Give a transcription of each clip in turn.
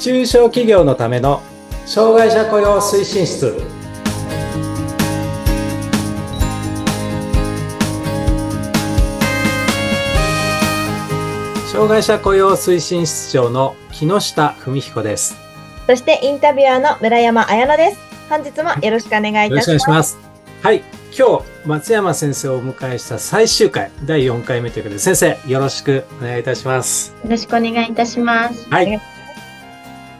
中小企業のための障害者雇用推進室障害者雇用推進室長の木下文彦ですそしてインタビュアーの村山彩乃です。本日もよろしくお願いいた。しますはい今日松山先生をお迎えした最終回第4回目ということで先生よろしくお願いいたしますよろしくお願いいたします。はい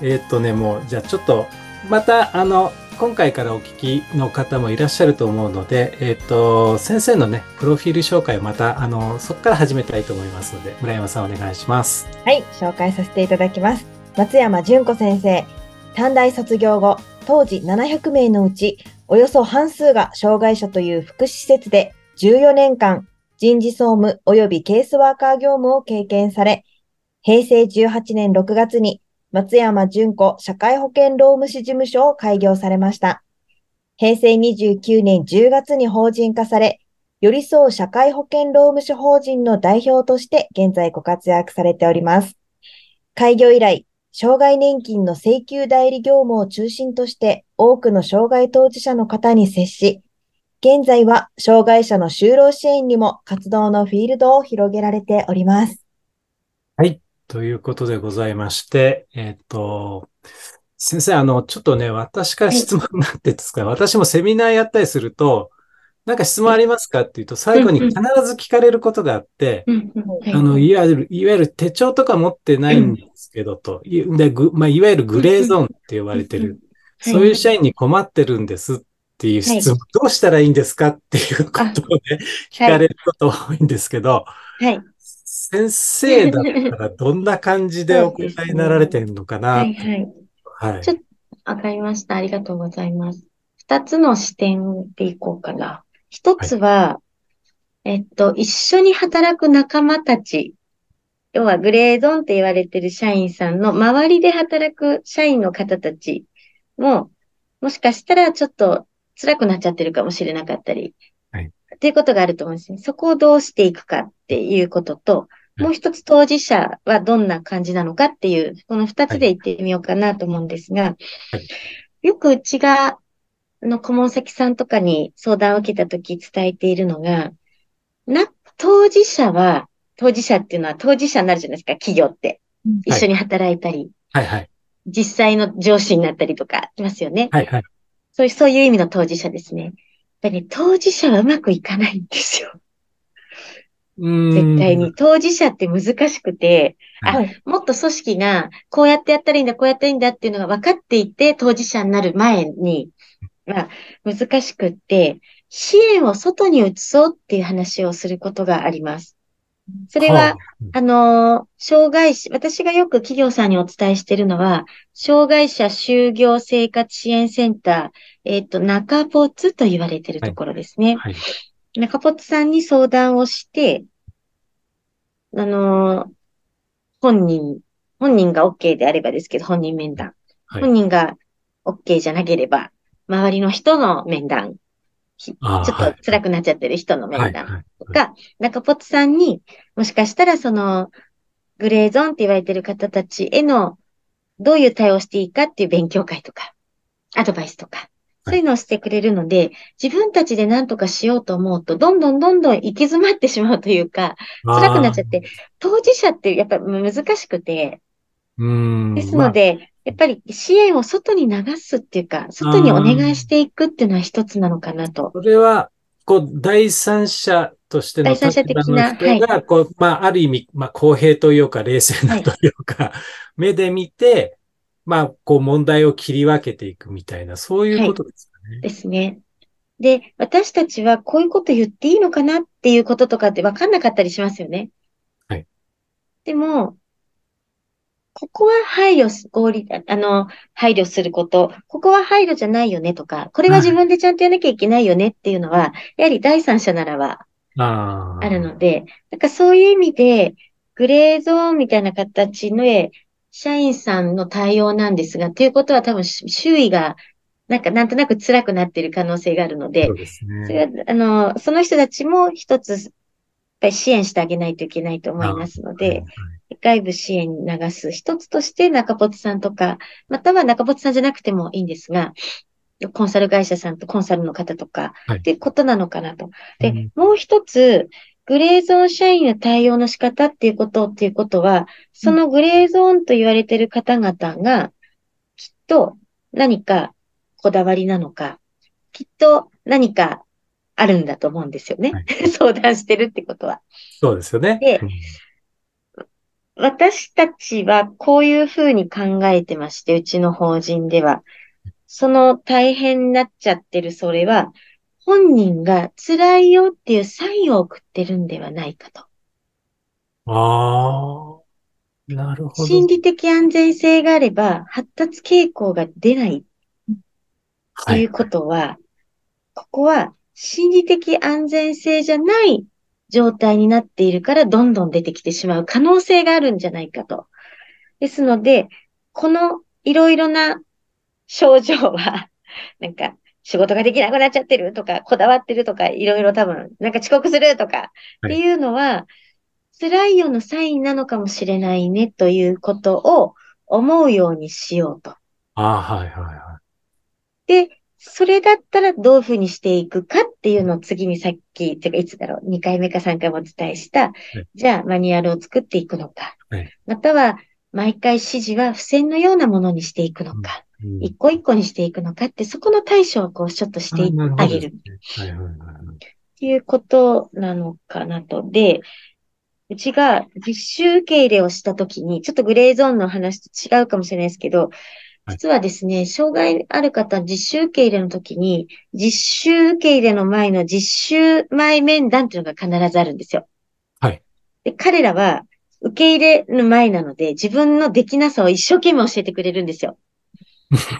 えーっとね、もう、じゃあちょっと、また、あの、今回からお聞きの方もいらっしゃると思うので、えーっと、先生のね、プロフィール紹介をまた、あの、そこから始めたいと思いますので、村山さんお願いします。はい、紹介させていただきます。松山純子先生、短大卒業後、当時700名のうち、およそ半数が障害者という福祉施設で14年間、人事総務及びケースワーカー業務を経験され、平成18年6月に松山純子社会保険労務士事務所を開業されました。平成29年10月に法人化され、寄り添う社会保険労務士法人の代表として現在ご活躍されております。開業以来、障害年金の請求代理業務を中心として多くの障害当事者の方に接し、現在は障害者の就労支援にも活動のフィールドを広げられております。はい。ということでございまして、えーっと、先生、あの、ちょっとね、私から質問になってですか、私もセミナーやったりすると、なんか質問ありますかって言うと、最後に必ず聞かれることがあって、あの、いわゆる、いわゆる手帳とか持ってないんですけど、と。いで、ぐ、まあ、いわゆるグレーゾーンって呼ばれてる。そういう社員に困ってるんですっていう質問、どうしたらいいんですかっていうことをね、聞かれること多いんですけど、はい。先生だったらどんな感じでお答えになられてるのかなはい、はい。はい。ちょっわかりました。ありがとうございます。二つの視点でいこうかな。一つは、えっと、一緒に働く仲間たち。要はグレーゾーンって言われてる社員さんの周りで働く社員の方たちも、もしかしたらちょっと辛くなっちゃってるかもしれなかったり、はい。っていうことがあると思うんですね。そこをどうしていくかっていうことと、い。もう一つ当事者はどんな感じなのかっていう、この二つで言ってみようかなと思うんですが、よくうちが、あの、顧問先さんとかに相談を受けたとき伝えているのが、な、当事者は、当事者っていうのは当事者になるじゃないですか、企業って。一緒に働いたり、はい、はい。実際の上司になったりとかしますよね。はい、はい。そういう、そういう意味の当事者ですね。やっぱりね、当事者はうまくいかないんですよ。絶対に。。当事者って難しくて、あはい、もっと組織がこうやってやったらいいんだ、こうやったらいいんだっていうのが分かっていて、当事者になる前に、は難しくって、支援を外に移そうっていう話をすることがあります。それは、あのー障害者、私がよく企業さんにお伝えしているのは、障害者就業生活支援センター、えっ、と、中ポツと言われているところですね。はい。中ポツさんに相談をして、あのー本人、本人が OK であればですけど、本人面談。はい本人が OK じゃなければ、周りの人の面談。ひちょっと辛くなっちゃってる人のはい、面談。はい。とか、中ポツさんに、もしかしたらその、グレーゾーンって言われてる方たちへの、どういう対応をしていいかっていう勉強会とか、アドバイスとか、そういうのをしてくれるので、自分たちで何とかしようと思うと、どんどんどんどん行き詰まってしまうというか、辛くなっちゃって、当事者ってやっぱ難しくて。ですので、やっぱり支援を外に流すっていうか、外にお願いしていくっていうのは一つなのかなと。それは、こう、第三者としての第三者的な立場の人が、こう、まあ、ある意味、まあ、公平というか、冷静なというか、目で見て、まあ、こう、問題を切り分けていくみたいな、そういうことですかね。ですね。で、私たちはこういうこと言っていいのかなっていうこととかって分かんなかったりしますよね。はい。でも、ここは配慮す、合理、あの、配慮すること、ここは配慮じゃないよねとか、これは自分でちゃんとやらなきゃいけないよねっていうのは、やはり第三者ならばあるので、なんかそういう意味で、グレーゾーンみたいな形の社員さんの対応なんですが、ということは多分周囲が、なんかなんとなく辛くなっている可能性があるのでそう、ですそれね。は、あの、その人たちも一つぱり支援してあげないといけないと思いますので、はい外部支援に流す一つとして中ポツさんとか、または中ポツさんじゃなくてもいいんですが、コンサル会社さんとコンサルの方とか、はいってことなのかなと。で、うんもう一つ、グレーゾーン社員の対応の仕方っていうことっていうことは、そのグレーゾーンと言われている方々が、きっと何かこだわりなのか、きっと何かあるんだと思うんですよね。は 相談してるってことは。そうですよね。でうん私たちはこういうふうに考えてまして、うちの法人では。その大変になっちゃってるそれは、本人が辛いよっていうサインを送ってるんではないかと。ああ、なるほど。心理的安全性があれば、発達傾向が出ないとはいいうことは、ここは心理的安全性じゃない状態になっているから、どんどん出てきてしまう可能性があるんじゃないかと。ですので、このいろいろな症状は、なんか、仕事ができなくなっちゃってるとか、こだわってるとか、いろいろ多分、なんか遅刻するとか、はいっていうのは、辛いよのサインなのかもしれないねということを思うようにしようと。ああ、はいはいはで、それだったらどういうふうにしていくかっていうのを次にさっき、てかいつだろう、2回目か3回もお伝えした、じゃあマニュアルを作っていくのか、はい。または毎回指示は付箋のようなものにしていくのか、い。うん。一個一個にしていくのかって、そこの対処をこうちょっとしてあげるっ。ていうことなのかなと。で、うちが実習受け入れをしたときに、ちょっとグレーゾーンの話と違うかもしれないですけど、はい実はですね、障害ある方、実習受け入れの時に、実習受け入れの前の実習前面談っていうのが必ずあるんですよ。はい。で、彼らは受け入れの前なので、自分のできなさを一生懸命教えてくれるんですよ。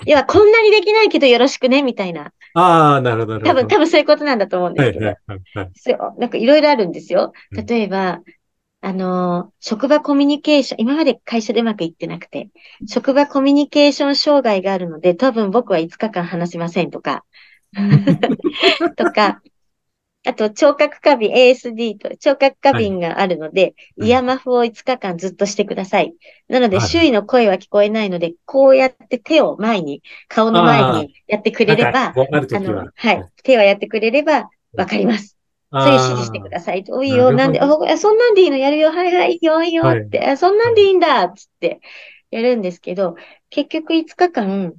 いや、こんなにできないけどよろしくね、みたいな。ああ、なるほど。多分、多分そういうことなんだと思うんですけど。はいはいはいはい。そうなんかいろいろあるんですよ。うん例えば、あのー、職場コミュニケーション、今まで会社でうまくいってなくて、職場コミュニケーション障害があるので、多分僕は5日間話せませんとか、とか、あと、聴覚過敏、ASD と聴覚過敏があるので、はい。イヤマフを5日間ずっとしてください。なので、はい。周囲の声は聞こえないので、こうやって手を前に、顔の前にやってくれればあの時は。、はい、手はやってくれればわかります。あそれ指示してください。と。おいいよ、なんで、ほあ、そんなんでいいの？やるよ、はいはい、いいよ、いいよ。はい。って、あ、そんなんでいいんだ、つってやるんですけど、結局5日間、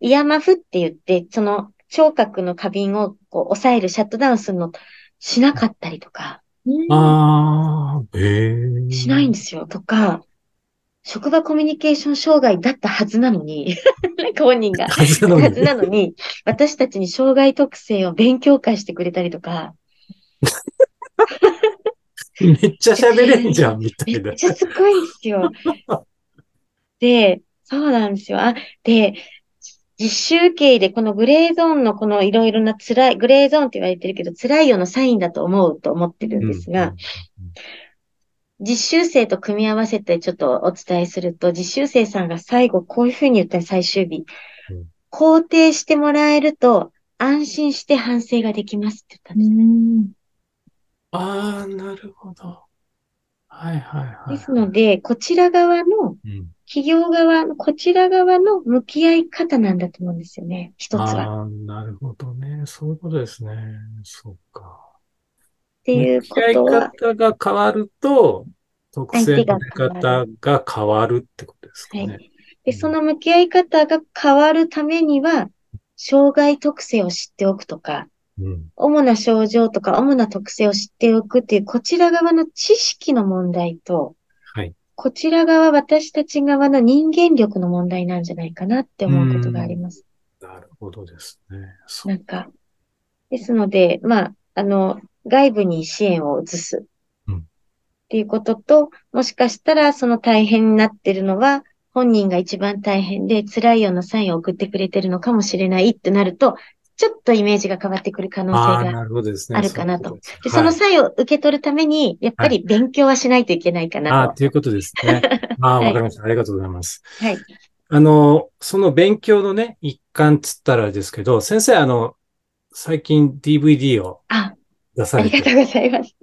イヤマフって言って、その聴覚の過敏をこう抑える、シャットダウンするのしなかったりとか、ああ、ええしないんですよ、とか、職場コミュニケーション障害だったはずなのに、なんか本人が、はずなのに、私たちに障害特性を勉強会してくれたりとか、めっちゃ喋れんじゃん、みたいなめっ。ちゃすごいんですよ。で、そうなんですよ。あ、で、実習系でこのグレーゾーンのこのいろいろな辛い、グレーゾーンって言われてるけど、辛いよのサインだと思うと思ってるんですが、実習生と組み合わせてちょっとお伝えすると、実習生さんが最後こういうふうに言った最終日うん。肯定してもらえると安心して反省ができますって言ったんです。ああ、なるほど。はいはいはい。ですので、こちら側のうん、企業側の、こちら側の向き合い方なんだと思うんですよね。一つは。っああ、なるほどね。そういうことですね。そうか。ていうこ向き合いとは、方が変わると、特性の出方が変わるってことですかはね。い。で、その向き合い方が変わるためには、障害特性を知っておくとか、うん。主な症状とか主な特性を知っておくっていう、こちら側の知識の問題と、はい。こちら側、私たち側の人間力の問題なんじゃないかなって思うことがあります。なるほどですね。そなんか、ですので、まあ、あの、外部に支援を移す。うんっていうことと、もしかしたらその大変になってるのは、本人が一番大変で辛いようなサインを送ってくれてるのかもしれないってなると、ちょっとイメージが変わってくる可能ああ、性が。あるかなとで、そのですはいサインを受け取るために、やっぱり勉強はしないといけないかああ、なと。ということですね。あ あ、はいわかりました。ありがとうございます。はい。あの、その勉強のね、一環つったらですけど、先生、あの、最近 DVD をあ、出されてありがとうございます。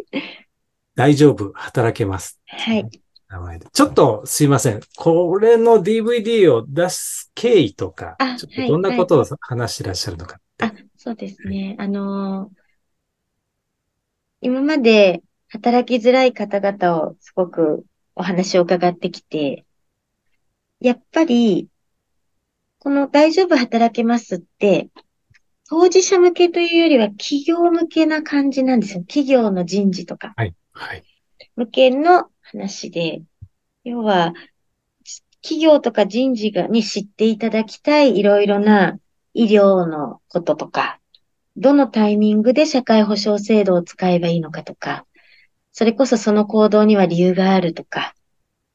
大丈夫、働けます。はい。名前で。ちょっとすいません。これの DVD を出す経緯とかあ、ちょっとどんなことを話していらっしゃるのかって。あ、そうですね。あのー今まで働きづらい方々をすごくお話を伺ってきて、やっぱり、この大丈夫働けますって、当事者向けというよりは企業向けな感じなんですよ。企業の人事とかはい。はい。向けの話で、要は、企業とか人事がに知っていただきたいいろいろな医療のこととか、どのタイミングで社会保障制度を使えばいいのかとか、それこそその行動には理由があるとか、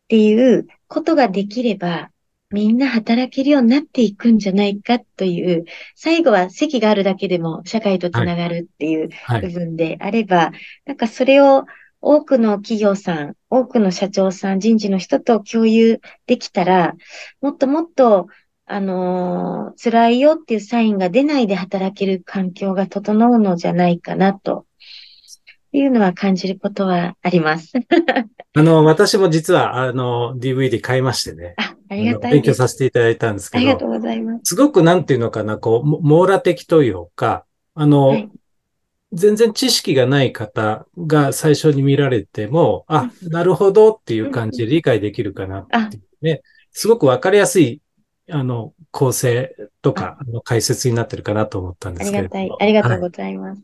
っていうことができれば、みんな働けるようになっていくんじゃないかという、最後は席があるだけでも社会とつながるっていう部はい。分であれば、なんかそれを多くの企業さん、多くの社長さん、人事の人と共有できたら、もっともっと、あのー辛いよっていうサインが出ないで働ける環境が整うのじゃないかなというのは感じることはあります。あの、私も実は、あの、DVD 買いましてね。あ、あありがの勉強たいです。させていただいたんですけどありがと、うございます。すごくなんていうのかな、こう、も網羅的というか、あの、はい全然知識がない方が最初に見られても、あ、なるほどっていう感じで理解できるかなっていうね。すごくわかりやすい、あの、構成とか、あの解説になってるかなと思ったんであすけれども。りがたい。ありがとはいうございます。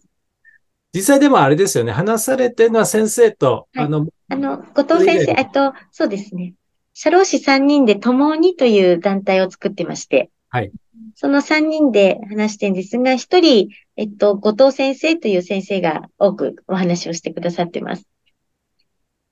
実際でもあれですよね。話されてるのは先生と、はいあの、あの、後藤先生、えっと、そうですね。社労士3人で共にという団体を作ってまして、はい。その3人で話してるんですが、1人、えっと、後藤先生という先生が多くお話をしてくださってます。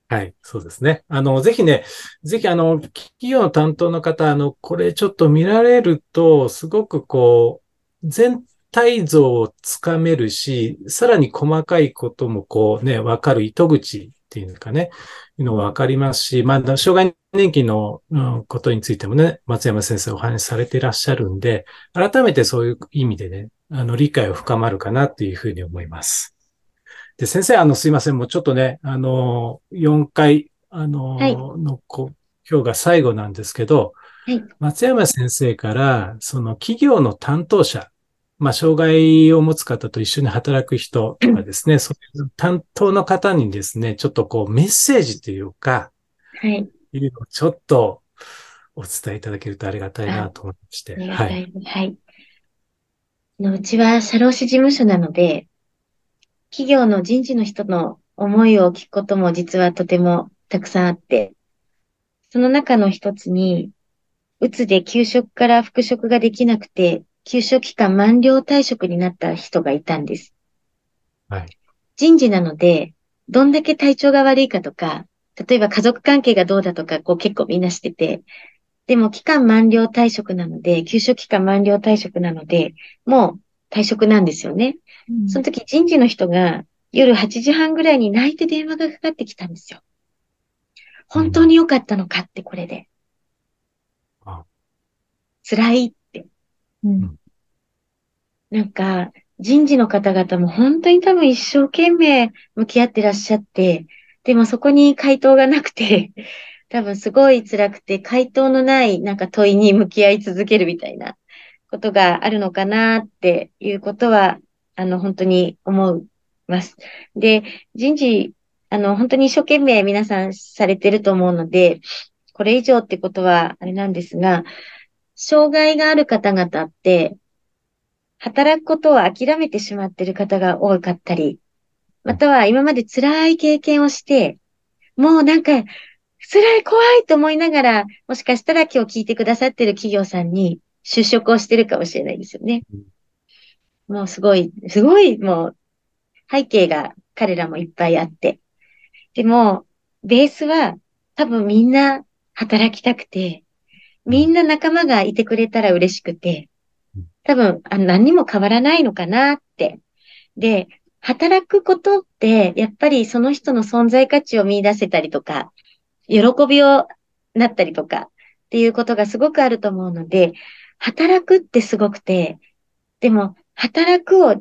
はい、そうですね。あの、ぜひね、ぜひあの、企業の担当の方、あの、これちょっと見られると、すごくこう、全体像をつかめるし、さらに細かいこともこうね、わかる糸口っていうかね、いうのがわかりますし、まあ、障害年金の、うんことについてもね、松山先生お話しされていらっしゃるんで、改めてそういう意味でね、あの、理解を深まるかなっていうふうに思います。で、先生、あの、すいません。もうちょっとね、あの、4回、あの、はいの、こう、今日が最後なんですけど、はい松山先生から、その企業の担当者、まあ、障害を持つ方と一緒に働く人とか ですね、そういう担当の方にですね、ちょっとこう、メッセージというか、はい。いうのをちょっとお伝えいただけるとありがたいなと思いまして。はい。はい。あのうちは社労士事務所なので、企業の人事の人の思いを聞くことも実はとてもたくさんあって、その中の一つに、うつで休職から復職ができなくて、休職期間満了退職になった人がいたんです。はい。人事なので、どんだけ体調が悪いかとか、例えば家族関係がどうだとか、こう結構みんなしてて、でも期間満了退職なので、休職期間満了退職なので、もう退職なんですよね。その時人事の人が夜8時半ぐらいに泣いて電話がかかってきたんですよ。本当に良かったのかってこれであ。辛いって。うんなんか、人事の方々も本当に多分一生懸命向き合ってらっしゃって、でもそこに回答がなくて、多分すごい辛くて回答のないなんか問いに向き合い続けるみたいなことがあるのかなっていうことは、あの、本当に思います。で、人事、あの、本当に一生懸命皆さんされてると思うので、これ以上ってことはあれなんですが、障害がある方々って、働くことを諦めてしまっている方が多かったり、または今まで辛い経験をして、もうなんか、辛い怖いと思いながら、もしかしたら今日聞いてくださっている企業さんに就職をしてるかもしれないですよね。もうすごい、すごいもう背景が彼らもいっぱいあって。でも、ベースは多分みんな働きたくて、みんな仲間がいてくれたら嬉しくて、多分あ何にも変わらないのかなって。で、働くことって、やっぱりその人の存在価値を見出せたりとか、喜びをなったりとかっていうことがすごくあると思うので、働くってすごくて、でも、働くを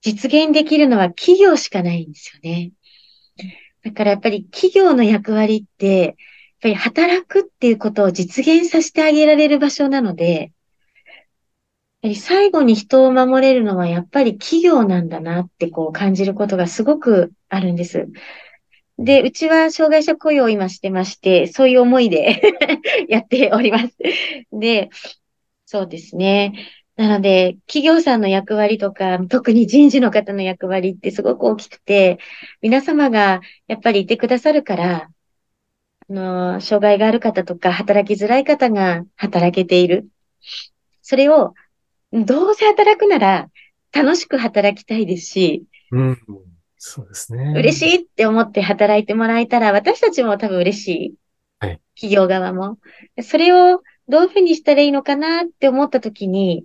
実現できるのは企業しかないんですよね。だからやっぱり企業の役割って、ぱり働くっていうことを実現させてあげられる場所なので、やり最後に人を守れるのはやっぱり企業なんだなってこう感じることがすごくあるんです。で、うちは障害者雇用を今してまして、そういう思いで やっております。で、そうですね。なので、企業さんの役割とか、特に人事の方の役割ってすごく大きくて、皆様がやっぱりいてくださるから、あの、障害がある方とか、働きづらい方が働けている。それを、どうせ働くなら、楽しく働きたいですし、うん。そうですね。嬉しいって思って働いてもらえたら、私たちも多分嬉しい。はい企業側も。それをどういうふうにしたらいいのかなって思ったときに、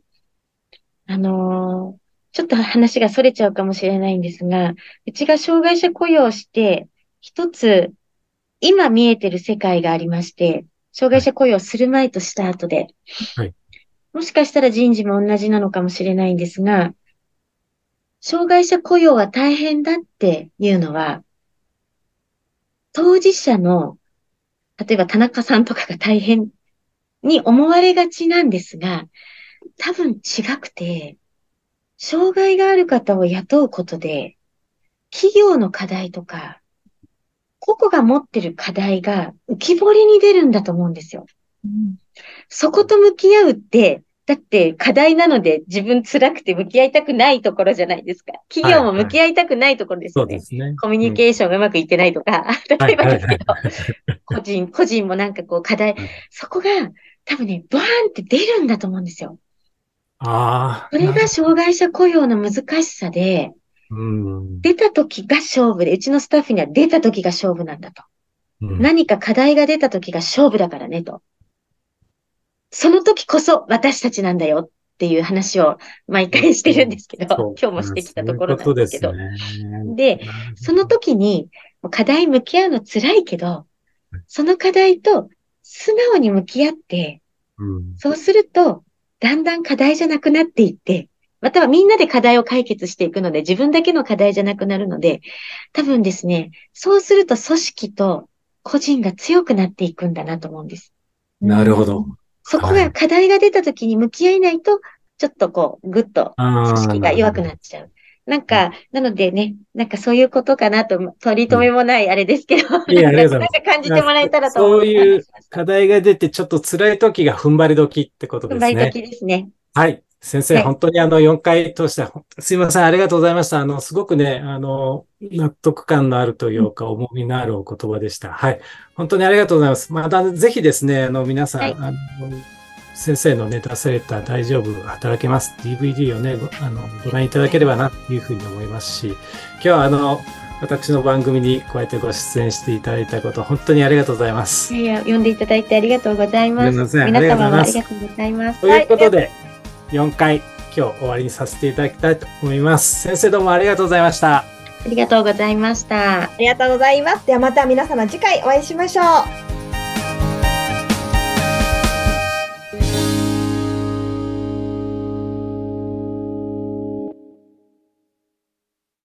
あのーちょっと話が逸れちゃうかもしれないんですが、うちが障害者雇用をして、一つ、今見えてる世界がありまして、障害者雇用をする前とした後で、はい。もしかしたら人事も同じなのかもしれないんですが、障害者雇用は大変だっていうのは、当事者の、例えば田中さんとかが大変に思われがちなんですが、多分違くて、障害がある方を雇うことで、企業の課題とか、個々が持ってる課題が浮き彫りに出るんだと思うんですよ。そこと向き合うって、だって課題なので自分辛くて向き合いたくないところじゃないですか。企業も向き合いたくないところですよね。そうですね。コミュニケーションがうまくいってないとか、例えばですけど、はいはい個人、個人もなんかこう課題うん、そこが多分ね、バーンって出るんだと思うんですよ。ああ。これが障害者雇用の難しさで、うん。出た時が勝負で、うちのスタッフには出た時が勝負なんだと。うん何か課題が出た時が勝負だからねと。その時こそ私たちなんだよっていう話を毎回してるんですけど、今日もしてきたところなんですけど。ですね。で、その時に課題向き合うの辛いけど、その課題と素直に向き合って、うん、そうすると、だんだん課題じゃなくなっていって、またはみんなで課題を解決していくので、自分だけの課題じゃなくなるので、多分ですね、そうすると組織と個人が強くなっていくんだなと思うんです。なるほど。そこはいが課題が出た時に向き合えないと、ちょっとこう、ぐっとあ組織が弱くなっちゃう。なんか、なのでね、なんかそういうことかなと、取り留めもないあれですけど、いやありがとうございますなんか感じてもらえたらと思そういう課題が出てちょっと辛い時が踏ん張り時ってことですね。踏ん張り時ですね。はい。先生、はい本当にあの、4回通して、すいません、ありがとうございました。あの、すごくね、あの、納得感のあるというか、重みのあるお言葉でした。はい。本当にありがとうございます。また、ぜひですね、あの、皆さん、はいあの、先生のね、出された大丈夫、働けます。DVD をね、ごあの、ご覧いただければな、というふうに思いますし、今日はあの、私の番組にこうやってご出演していただいたこと、本当にありがとうございます。いや読んでいただいてありがとうございます。皆様もありがとうございます。ということはで、4回、今日終わりにさせていただきたいと思います。先生どうもありがとうございました。ありがとうございました。ありがとうございます。ではまた皆様次回お会いしましょう。